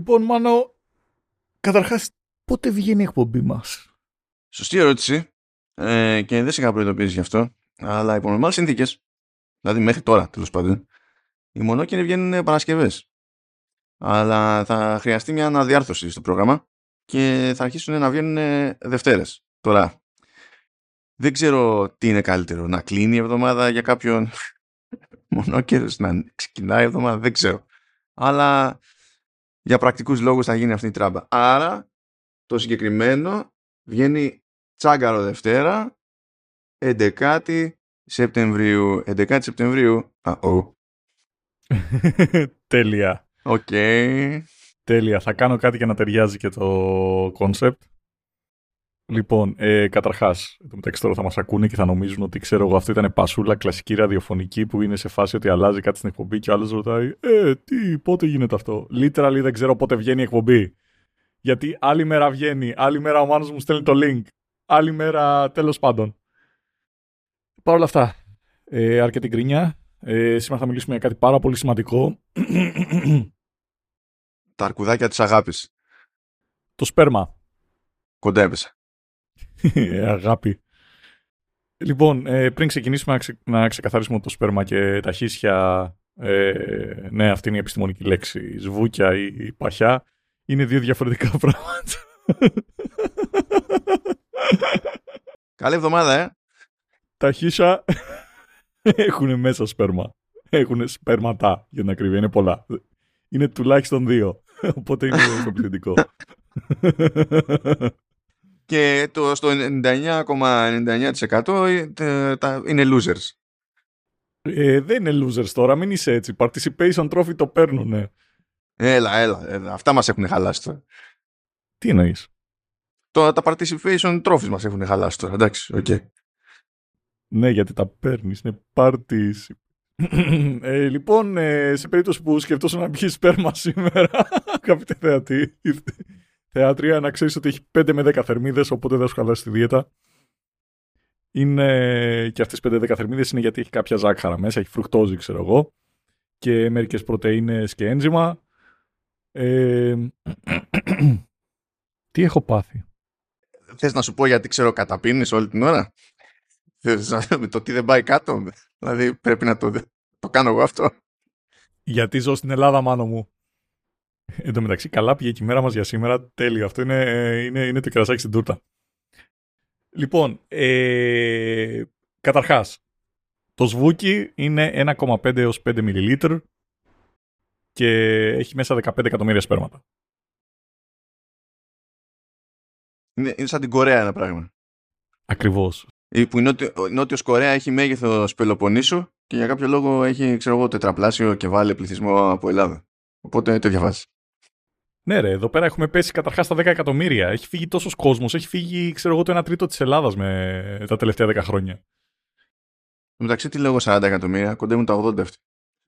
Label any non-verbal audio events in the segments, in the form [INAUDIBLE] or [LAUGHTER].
Λοιπόν, Μάνο, καταρχάς, πότε βγαίνει η εκπομπή μας; Σωστή ερώτηση. Ε, και δεν σε είχα προειδοποιήσει γι' αυτό. Αλλά υπό normales συνθήκες, δηλαδή μέχρι τώρα τέλος πάντων, οι μονόκεροι βγαίνουν Παρασκευές. Αλλά θα χρειαστεί μια αναδιάρθρωση στο πρόγραμμα και θα αρχίσουν να βγαίνουν Δευτέρες. Τώρα, δεν ξέρω τι είναι καλύτερο. Να κλείνει η εβδομάδα για κάποιον [LAUGHS] μονόκερο, να ξεκινάει η εβδομάδα, δεν ξέρω. Αλλά για πρακτικούς λόγους θα γίνει αυτή η τράμπα. Άρα, το συγκεκριμένο βγαίνει τσαγκαροδευτέρα 11 Σεπτεμβρίου. 11 Σεπτεμβρίου. Α, oh. [LAUGHS] Τέλεια. OK. Okay. Τέλεια. Θα κάνω κάτι για να ταιριάζει και το κόνσεπτ. Λοιπόν, ε, καταρχάς, το μεταξύ τώρα θα μας ακούνε και θα νομίζουν ότι ξέρω εγώ, αυτό ήταν πασούλα κλασική ραδιοφωνική που είναι σε φάση ότι αλλάζει κάτι στην εκπομπή και ο άλλος ρωτάει, Ε, τι, πότε γίνεται αυτό; Literally δεν ξέρω πότε βγαίνει η εκπομπή. Γιατί άλλη μέρα βγαίνει, άλλη μέρα ο Μάνος μου στέλνει το link, άλλη μέρα τέλος πάντων. Παρ' όλα αυτά, ε, αρκετή γκρίνια. Ε, σήμερα θα μιλήσουμε για κάτι πάρα πολύ σημαντικό. Τα αρκουδάκια της αγάπης. Το σπέρμα. Κοντεύεσαι. Ε, αγάπη. Λοιπόν, ε, πριν ξεκινήσουμε να, ξεκαθαρίσουμε το σπέρμα και τα χίσια, ε, ναι, αυτή είναι η επιστημονική λέξη, σβούκια ή παχιά, είναι δύο διαφορετικά [LAUGHS] πράγματα. Καλή εβδομάδα, ε! Τα χίσια [LAUGHS] έχουν μέσα σπέρμα. Έχουν σπέρματα, για την ακρίβεια, είναι πολλά. Είναι τουλάχιστον δύο, οπότε είναι [LAUGHS] το πληθυντικό. Και το, στο 99,99% ε, είναι losers. Ε, δεν είναι losers τώρα, μην είσαι έτσι. Participation trophy το παίρνουνε. Έλα, έλα, έλα. Αυτά μας έχουν χαλάσει τώρα. Τι εννοείς; Το, τα participation trophies μας έχουν χαλάσει τώρα, εντάξει, OK. Okay. Ναι, γιατί τα παίρνεις, είναι parties. ε, λοιπόν, ε, σε περίπτωση που σκεφτόσαι να πιει σπέρμα [LAUGHS] σήμερα, αγαπητέ θεατή, θεάτρια, να ξέρεις ότι έχει 5 με 10 θερμίδες, οπότε δεν σου χαλάσει τη δίαιτα. Είναι και αυτές 5-10 θερμίδες είναι γιατί έχει κάποια ζάχαρα μέσα, έχει φρουτόζη, ξέρω εγώ, και μερικές πρωτενε και ένζημα. Ε, [CLEARS THROAT] τι έχω πάθει; Θες να σου πω γιατί ξέρω καταπίνεις όλη την ώρα; Με το τι δεν πάει κάτω; Δηλαδή πρέπει να το, το κάνω εγώ αυτό. Γιατί ζω στην Ελλάδα, μάνο μου. Εν τω μεταξύ, καλά πήγε και η μέρα μας για σήμερα. Τέλειο. Αυτό είναι, είναι, είναι το κρασάκι στην τούρτα. Λοιπόν, ε, καταρχάς, το σβούκι είναι 1,5 έως 5 ml και έχει μέσα 15 εκατομμύρια σπέρματα. Είναι, είναι σαν την Κορέα ένα πράγμα. Ακριβώς. Που η Νότιο, Νότιος Κορέα έχει μέγεθος Πελοποννήσου και για κάποιο λόγο έχει ξέρω εγώ, τετραπλάσιο και βάλει πληθυσμό από Ελλάδα. Οπότε το διαβάζεις. Ναι, ρε, εδώ πέρα έχουμε πέσει καταρχάς στα 10 εκατομμύρια. Έχει φύγει τόσος κόσμος. Έχει φύγει, ξέρω εγώ, το 1 τρίτο της Ελλάδας με τα τελευταία 10 χρόνια. Μεταξύ, τι λέγω 40 εκατομμύρια, κοντεύουν τα 80 αυτή.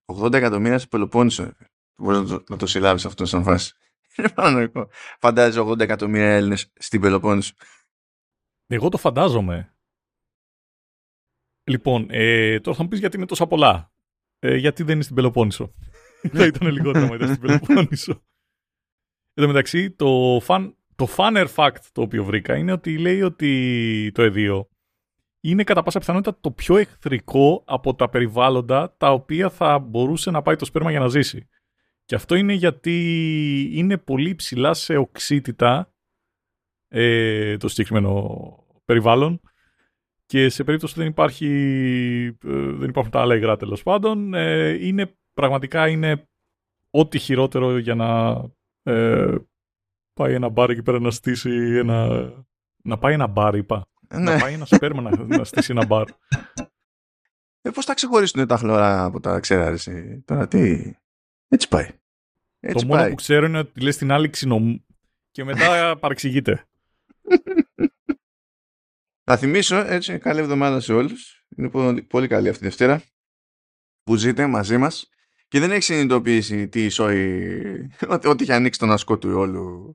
80 εκατομμύρια σε Πελοπόννησο. Μπορείς να το, να το συλλάβεις αυτό σαν φάση. [LAUGHS] Είναι παρανοϊκό. Φαντάζεσαι 80 εκατομμύρια Έλληνες στην Πελοπόννησο. Εγώ το φαντάζομαι. Λοιπόν, ε, τώρα θα μου πεις γιατί είναι τόσα πολλά. Ε, γιατί δεν είναι στην Πελοπόννησο. [LAUGHS] θα ήταν λιγότερο μα ήταν στην Πελοπόννησο. Εν τω μεταξύ, το, fun, το funner fact το οποίο βρήκα είναι ότι λέει ότι το εδίο είναι κατά πάσα πιθανότητα το πιο εχθρικό από τα περιβάλλοντα τα οποία θα μπορούσε να πάει το σπέρμα για να ζήσει. Και αυτό είναι γιατί είναι πολύ ψηλά σε οξύτητα ε, το συγκεκριμένο περιβάλλον και σε περίπτωση που δεν, υπάρχει, ε, δεν υπάρχουν τα άλλα υγρά τέλος πάντων, ε, είναι, πραγματικά είναι ό,τι χειρότερο για να ε, πάει ένα μπαρ εκεί πέρα να στήσει ένα... Να πάει ένα μπαρ, είπα. Ναι. Να πάει ένα σπέρμα να, να στήσει ένα μπαρ. Ε, πώς θα ξεχωρίσουν τα χλωρά από τα ξέρα, Τώρα τι... Έτσι πάει. Έτσι το μόνο που ξέρω είναι ότι λες την άλλη ξυνομ... και μετά παρεξηγείται. Θα θυμίσω, έτσι, καλή εβδομάδα σε όλους. Είναι πολύ καλή αυτή η Δευτέρα που ζείτε μαζί μας και δεν έχεις συνειδητοποιήσει τι ισόει, ότι έχει ανοίξει τον ασκό του όλου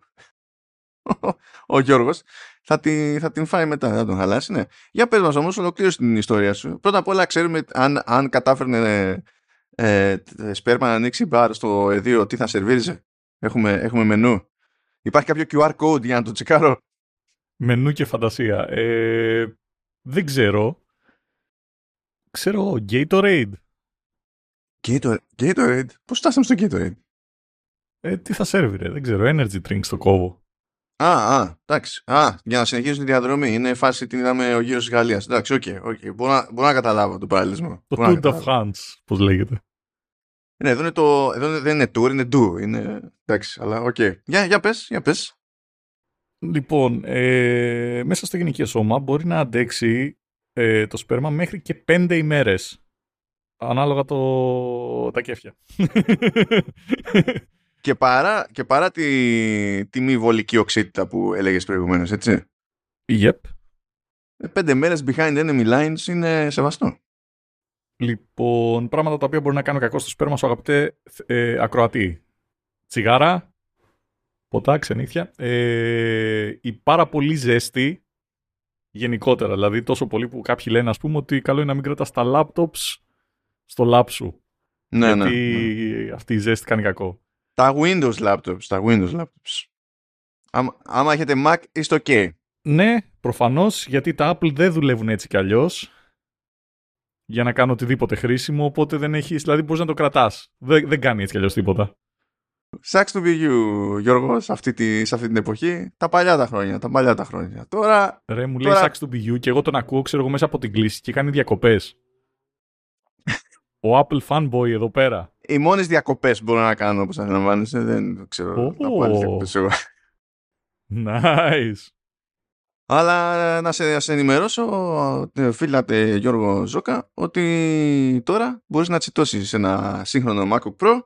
ο Γιώργος, θα, τη, θα την φάει μετά, θα τον χαλάσει, ναι. Για πες μας όμως, ολοκλήρωσε την ιστορία σου. Πρώτα απ' όλα ξέρουμε αν, αν κατάφερνε ε, σπέρμα να ανοίξει μπαρ στο αιδοίο, τι θα σερβίριζε; Έχουμε, έχουμε μενού; Υπάρχει κάποιο QR code για να το τσεκάρω; Μενού και φαντασία. Ε, δεν ξέρω. Ξέρω εγώ, Gatorade. Gatorade. Gatorade; Πώς φτάσαμε στο Gatorade; Ε, τι θα σερβει ρε, δεν ξέρω. Energy drink στο κόβω. Α, α, εντάξει. Α, για να συνεχίσουμε τη διαδρομή. Είναι φάση την είδαμε ο γύρος της Γαλλίας. Εντάξει, OK, okay, okay. Μπορώ, να, μπορώ να καταλάβω τον παραλληλισμό. Το Μπορώ να Tour de καταλάβω. France, πώς λέγεται. Ναι, εδώ, είναι το, εδώ δεν είναι tour, είναι ντου. Είναι, εντάξει, αλλά οκ. Για, για πες, για πες. Λοιπόν, ε, μέσα στο γυναικείο σώμα μπορεί να αντέξει ε, το σπέρμα μέχρι και πέντε ημέρες. Ανάλογα το... τα κέφια. [LAUGHS] Και παρά, και παρά τη, τη μη βολική οξύτητα που έλεγες προηγουμένως, έτσι. yep. Ε, Πέντε μέρες behind enemy lines είναι σεβαστό. Λοιπόν, πράγματα τα οποία μπορεί να κάνουν κακό στο σπέρμα σου, αγαπητέ ε, ακροατή. Τσιγάρα, ποτά, ξενύχια. Ε, η πάρα πολύ ζέστη, γενικότερα. Δηλαδή, τόσο πολύ που κάποιοι λένε, ας πούμε, ότι καλό είναι να μην κρατάς τα laptops στο lap σου. Ναι, ναι, γιατί ναι. αυτή η ζέστη κάνει κακό. Τα Windows laptops, τα Windows laptops. Άμα, άμα έχετε Mac, είστε ok. Ναι, προφανώς, γιατί τα Apple δεν δουλεύουν έτσι κι αλλιώς για να κάνω οτιδήποτε χρήσιμο, οπότε δεν έχεις, δηλαδή μπορείς να το κρατάς. Δεν, δεν κάνει έτσι κι αλλιώς τίποτα. Sucks to be you, Γιώργος, σε αυτή, τη, σε αυτή την εποχή. Τα παλιά τα χρόνια, τα παλιά τα χρόνια. Τώρα, Ρε, μου Τώρα- λέει Sax to be you και εγώ τον ακούω, ξέρω εγώ, μέσα από την κλίση και κάνει διακοπές. Ο Apple fanboy εδώ πέρα. οι μόνες διακοπές που μπορώ να κάνω, όπως αντιλαμβάνεσαι, δεν ξέρω Ω. να πω άλλες διακοπές εγώ. Nice. Αλλά ε, να σε, να σε ενημερώσω, ε, φίλατε Γιώργο Ζώκα, ότι τώρα μπορείς να τσιτώσεις ένα σύγχρονο MacBook Pro.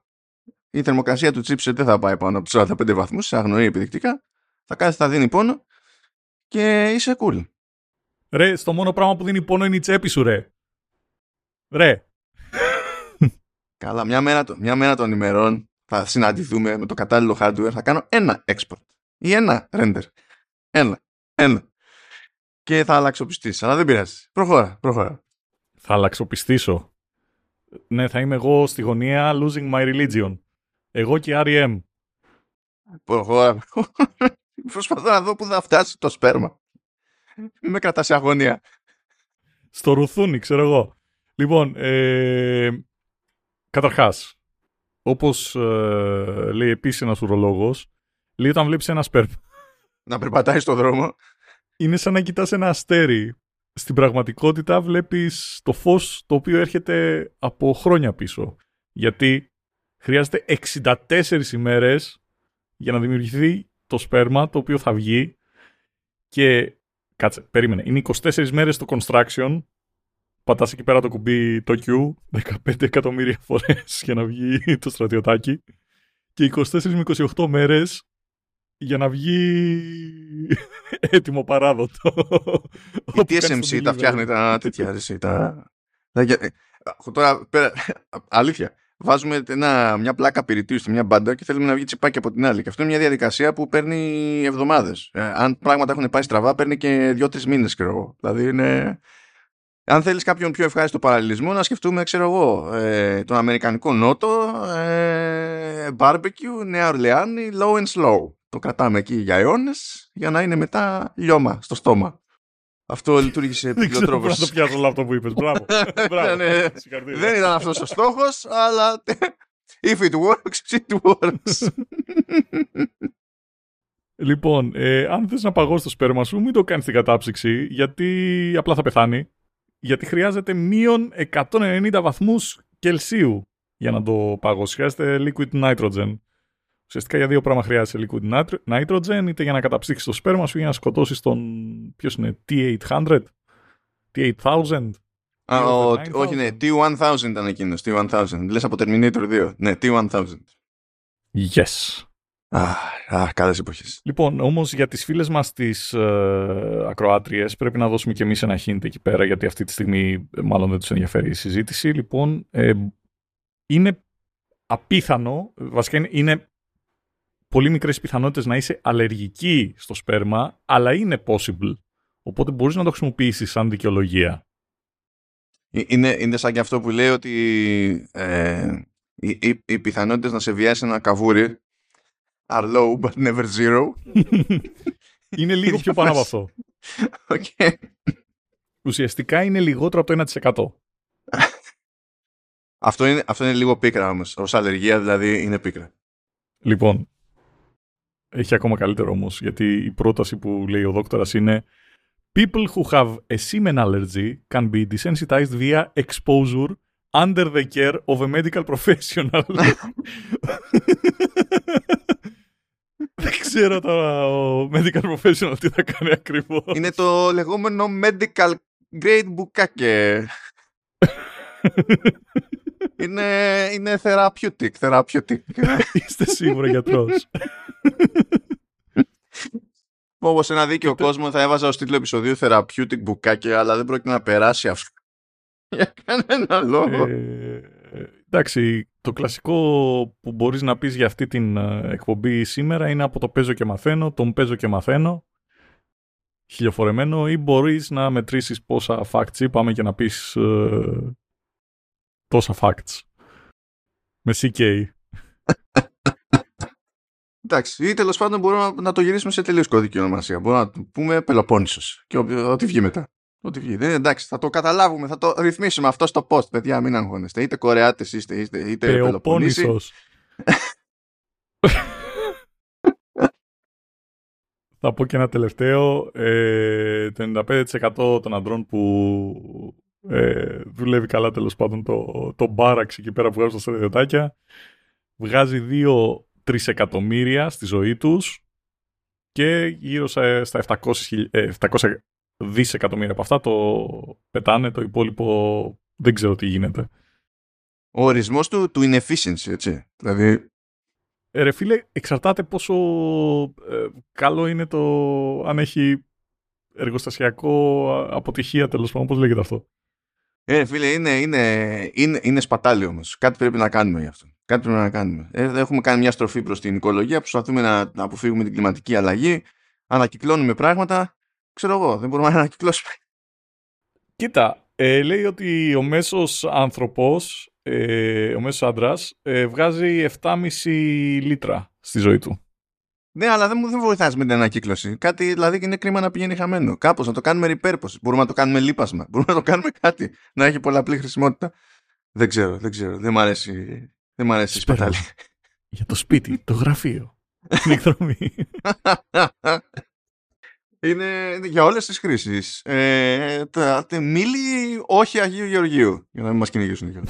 Η θερμοκρασία του chipset δεν θα πάει πάνω από τους 45 βαθμούς, σε αγνοεί επιδεικτικά. Θα κάθεται, θα δίνει πόνο και είσαι cool. Ρε, στο μόνο πράγμα που δίνει πόνο είναι η τσέπη σου, ρε. Ρε. Καλά, μια μέρα, το- μια μέρα των ημερών θα συναντηθούμε με το κατάλληλο hardware. Θα κάνω ένα export ή ένα render. Ένα. Ένα. Και θα αλλάξω πιστής. Αλλά δεν πειράζει. Προχώρα, προχώρα. Θα αλλαξοπιστήσω. Ναι, θα είμαι εγώ στη γωνία losing my religion. Εγώ και R.E.M. Προχώρα. Προσπαθώ να δω πού θα φτάσει το σπέρμα. Μην με κρατάς σε αγωνία. Στο ρουθούνι, ξέρω εγώ. Λοιπόν, ε, καταρχάς, όπως ε, λέει επίσης ένας ουρολόγος, λέει όταν βλέπεις ένα σπέρμα, Να περπατάει στο δρόμο. είναι σαν να κοιτάς ένα αστέρι. Στην πραγματικότητα βλέπεις το φως το οποίο έρχεται από χρόνια πίσω. Γιατί χρειάζεται 64 ημέρες για να δημιουργηθεί το σπέρμα το οποίο θα βγει και κάτσε, περίμενε. Είναι 24 μέρες το construction πατάς εκεί πέρα το κουμπί το Q 15 εκατομμύρια φορές για να βγει το στρατιωτάκι και 24 με 28 μέρες για να βγει έτοιμο παράδοτο. Η Όπου κάνεις το TSMC τα delivery. φτιάχνει τα τέτοια. εσύ, τα... τα- ε, Τώρα, πέρα, αλήθεια, βάζουμε ένα, μια πλάκα πυρητήρι στη μια μπάντα και θέλουμε να βγει τσιπάκι από την άλλη. Και αυτό είναι μια διαδικασία που παίρνει εβδομάδες. αν πράγματα έχουν πάει στραβά, παίρνει και δύο-τρεις μήνες, ξέρω εγώ. Δηλαδή είναι. Αν θέλεις κάποιον πιο ευχάριστο παραλληλισμό, να σκεφτούμε, ξέρω εγώ, ε, τον Αμερικανικό Νότο, ε, barbecue, Νέα Ορλεάνη, low and slow. Το κρατάμε εκεί για αιώνες για να είναι μετά λιώμα στο στόμα. Αυτό λειτουργήσε Δεν ξέρω τρόπο. πώς να το πιάσω όλο αυτό που είπες. Μπράβο. [LAUGHS] Μπράβο. Ναι, ναι. Συγχαρητήρια. Δεν ήταν αυτός ο στόχος, αλλά [LAUGHS] if it works, it works. [LAUGHS] Λοιπόν, ε, αν θες να παγώσεις το σπέρμα σου, μην το κάνεις στην κατάψυξη, γιατί απλά θα πεθάνει. Γιατί χρειάζεται μείον 190 βαθμούς Κελσίου για να το παγώσει. Χρειάζεται liquid nitrogen. Ουσιαστικά για δύο πράγματα χρειάζεται liquid nitro- nitrogen, είτε για να καταψύξεις το σπέρμα σου ή για να σκοτώσεις τον. Ποιος είναι, T800, T8000. Α, ο- 9000. Όχι, ναι, T1000 ήταν εκείνος, T1000. Λες από Terminator 2. Ναι, T1000. Yes. Α, α, καλές εποχές. Λοιπόν, όμως για τις φίλες μας τις ε, ακροάτριες πρέπει να δώσουμε και εμείς ένα hint εκεί πέρα γιατί αυτή τη στιγμή ε, μάλλον δεν τους ενδιαφέρει η συζήτηση. Λοιπόν, ε, είναι απίθανο, βασικά είναι, είναι πολύ μικρές πιθανότητες να είσαι αλλεργική στο σπέρμα, αλλά είναι possible. Οπότε μπορείς να το χρησιμοποιήσεις σαν δικαιολογία. Ε, Είναι, είναι σαν και αυτό που λέει ότι ε, οι, οι, οι πιθανότητες να σε βιάσει ένα καβούρι are low but never zero. είναι λίγο πιο πάνω από αυτό. [LAUGHS] Okay. Ουσιαστικά είναι λιγότερο από το 1%. αυτό, είναι, αυτό είναι λίγο πίκρα όμως. Ως αλλεργία δηλαδή είναι πίκρα. Λοιπόν, έχει ακόμα καλύτερο όμως, γιατί η πρόταση που λέει ο δόκτωρας είναι People who have a semen allergy can be desensitized via exposure under the care of a medical professional. [LAUGHS] [LAUGHS] Δεν ξέρω τώρα ο medical professional τι θα κάνει ακριβώς. Είναι το λεγόμενο medical grade μπουκάκε. είναι, είναι therapeutic, therapeutic. Είστε σίγουρα γιατρός. Όπω ένα δίκαιο κόσμο θα έβαζα ως τίτλο επεισοδίου Therapeutic μπουκάκε, αλλά δεν πρόκειται να περάσει αυτό. Για κανένα λόγο. Ε, εντάξει, το κλασικό που μπορείς να πεις για αυτή την ε, εκπομπή σήμερα είναι από το παίζω και μαθαίνω, τον παίζω και μαθαίνω, χιλιοφορεμένο ή μπορείς να μετρήσεις πόσα facts είπαμε και να πεις ε, τόσα facts. Με CK. Εντάξει, ή τέλος πάντων μπορούμε να, το γυρίσουμε σε τελείως κωδική ονομασία. Μπορούμε να το πούμε Πελοπόννησος και ό,τι βγει μετά. Ό,τι βγει. Δεν είναι εντάξει, θα το καταλάβουμε, θα το ρυθμίσουμε αυτό στο post, παιδιά, μην αγχώνεστε. Είτε Κορεάτες είστε, είτε, είτε Πελοπόννησος. θα πω και ένα τελευταίο. Ε, το 95% των αντρών που ε, δουλεύει καλά τέλος πάντων το, το μπάραξ εκεί πέρα που βγάζουν στα στρατιωτάκια βγάζει δύο τρισεκατομμύρια στη ζωή τους και γύρω στα 700, 700 δισεκατομμύρια από αυτά το πετάνε, το υπόλοιπο δεν ξέρω τι γίνεται. Ο ορισμός του, του inefficiency, έτσι. Δηλαδή... Ε, ρε φίλε, εξαρτάται πόσο ε, καλό είναι το αν έχει εργοστασιακό αποτυχία τέλος πάντων, πώς λέγεται αυτό; Ε, φίλε, είναι, είναι, είναι, είναι σπατάλι όμως. Κάτι πρέπει να κάνουμε γι' αυτό. Κάτι πρέπει να κάνουμε. Ε, έχουμε κάνει μια στροφή προς την οικολογία, προσπαθούμε να, να αποφύγουμε την κλιματική αλλαγή, ανακυκλώνουμε πράγματα. Ξέρω εγώ, δεν μπορούμε να ανακυκλώσουμε. Κοίτα, ε, λέει ότι ο μέσος άνθρωπος, ε, ο μέσος άντρας, ε, βγάζει 7,5 λίτρα στη ζωή του. Ναι, αλλά δεν μου δεν βοηθάς με την ανακύκλωση. Κάτι δηλαδή είναι κρίμα να πηγαίνει χαμένο. Κάπως να το κάνουμε repurpose. Μπορούμε να το κάνουμε λίπασμα. Μπορούμε να το κάνουμε κάτι. Να έχει πολλαπλή χρησιμότητα. Δεν ξέρω, δεν ξέρω. Δεν μ' αρέσει, δεν μ αρέσει η σπατάλη. Για το σπίτι, το γραφείο, την εκδρομή. [LAUGHS] είναι, είναι για όλες τις χρήσεις. Ε, τα, μίλη όχι Αγίου Γεωργίου. Για να μην μας κυνηγήσουν. [LAUGHS]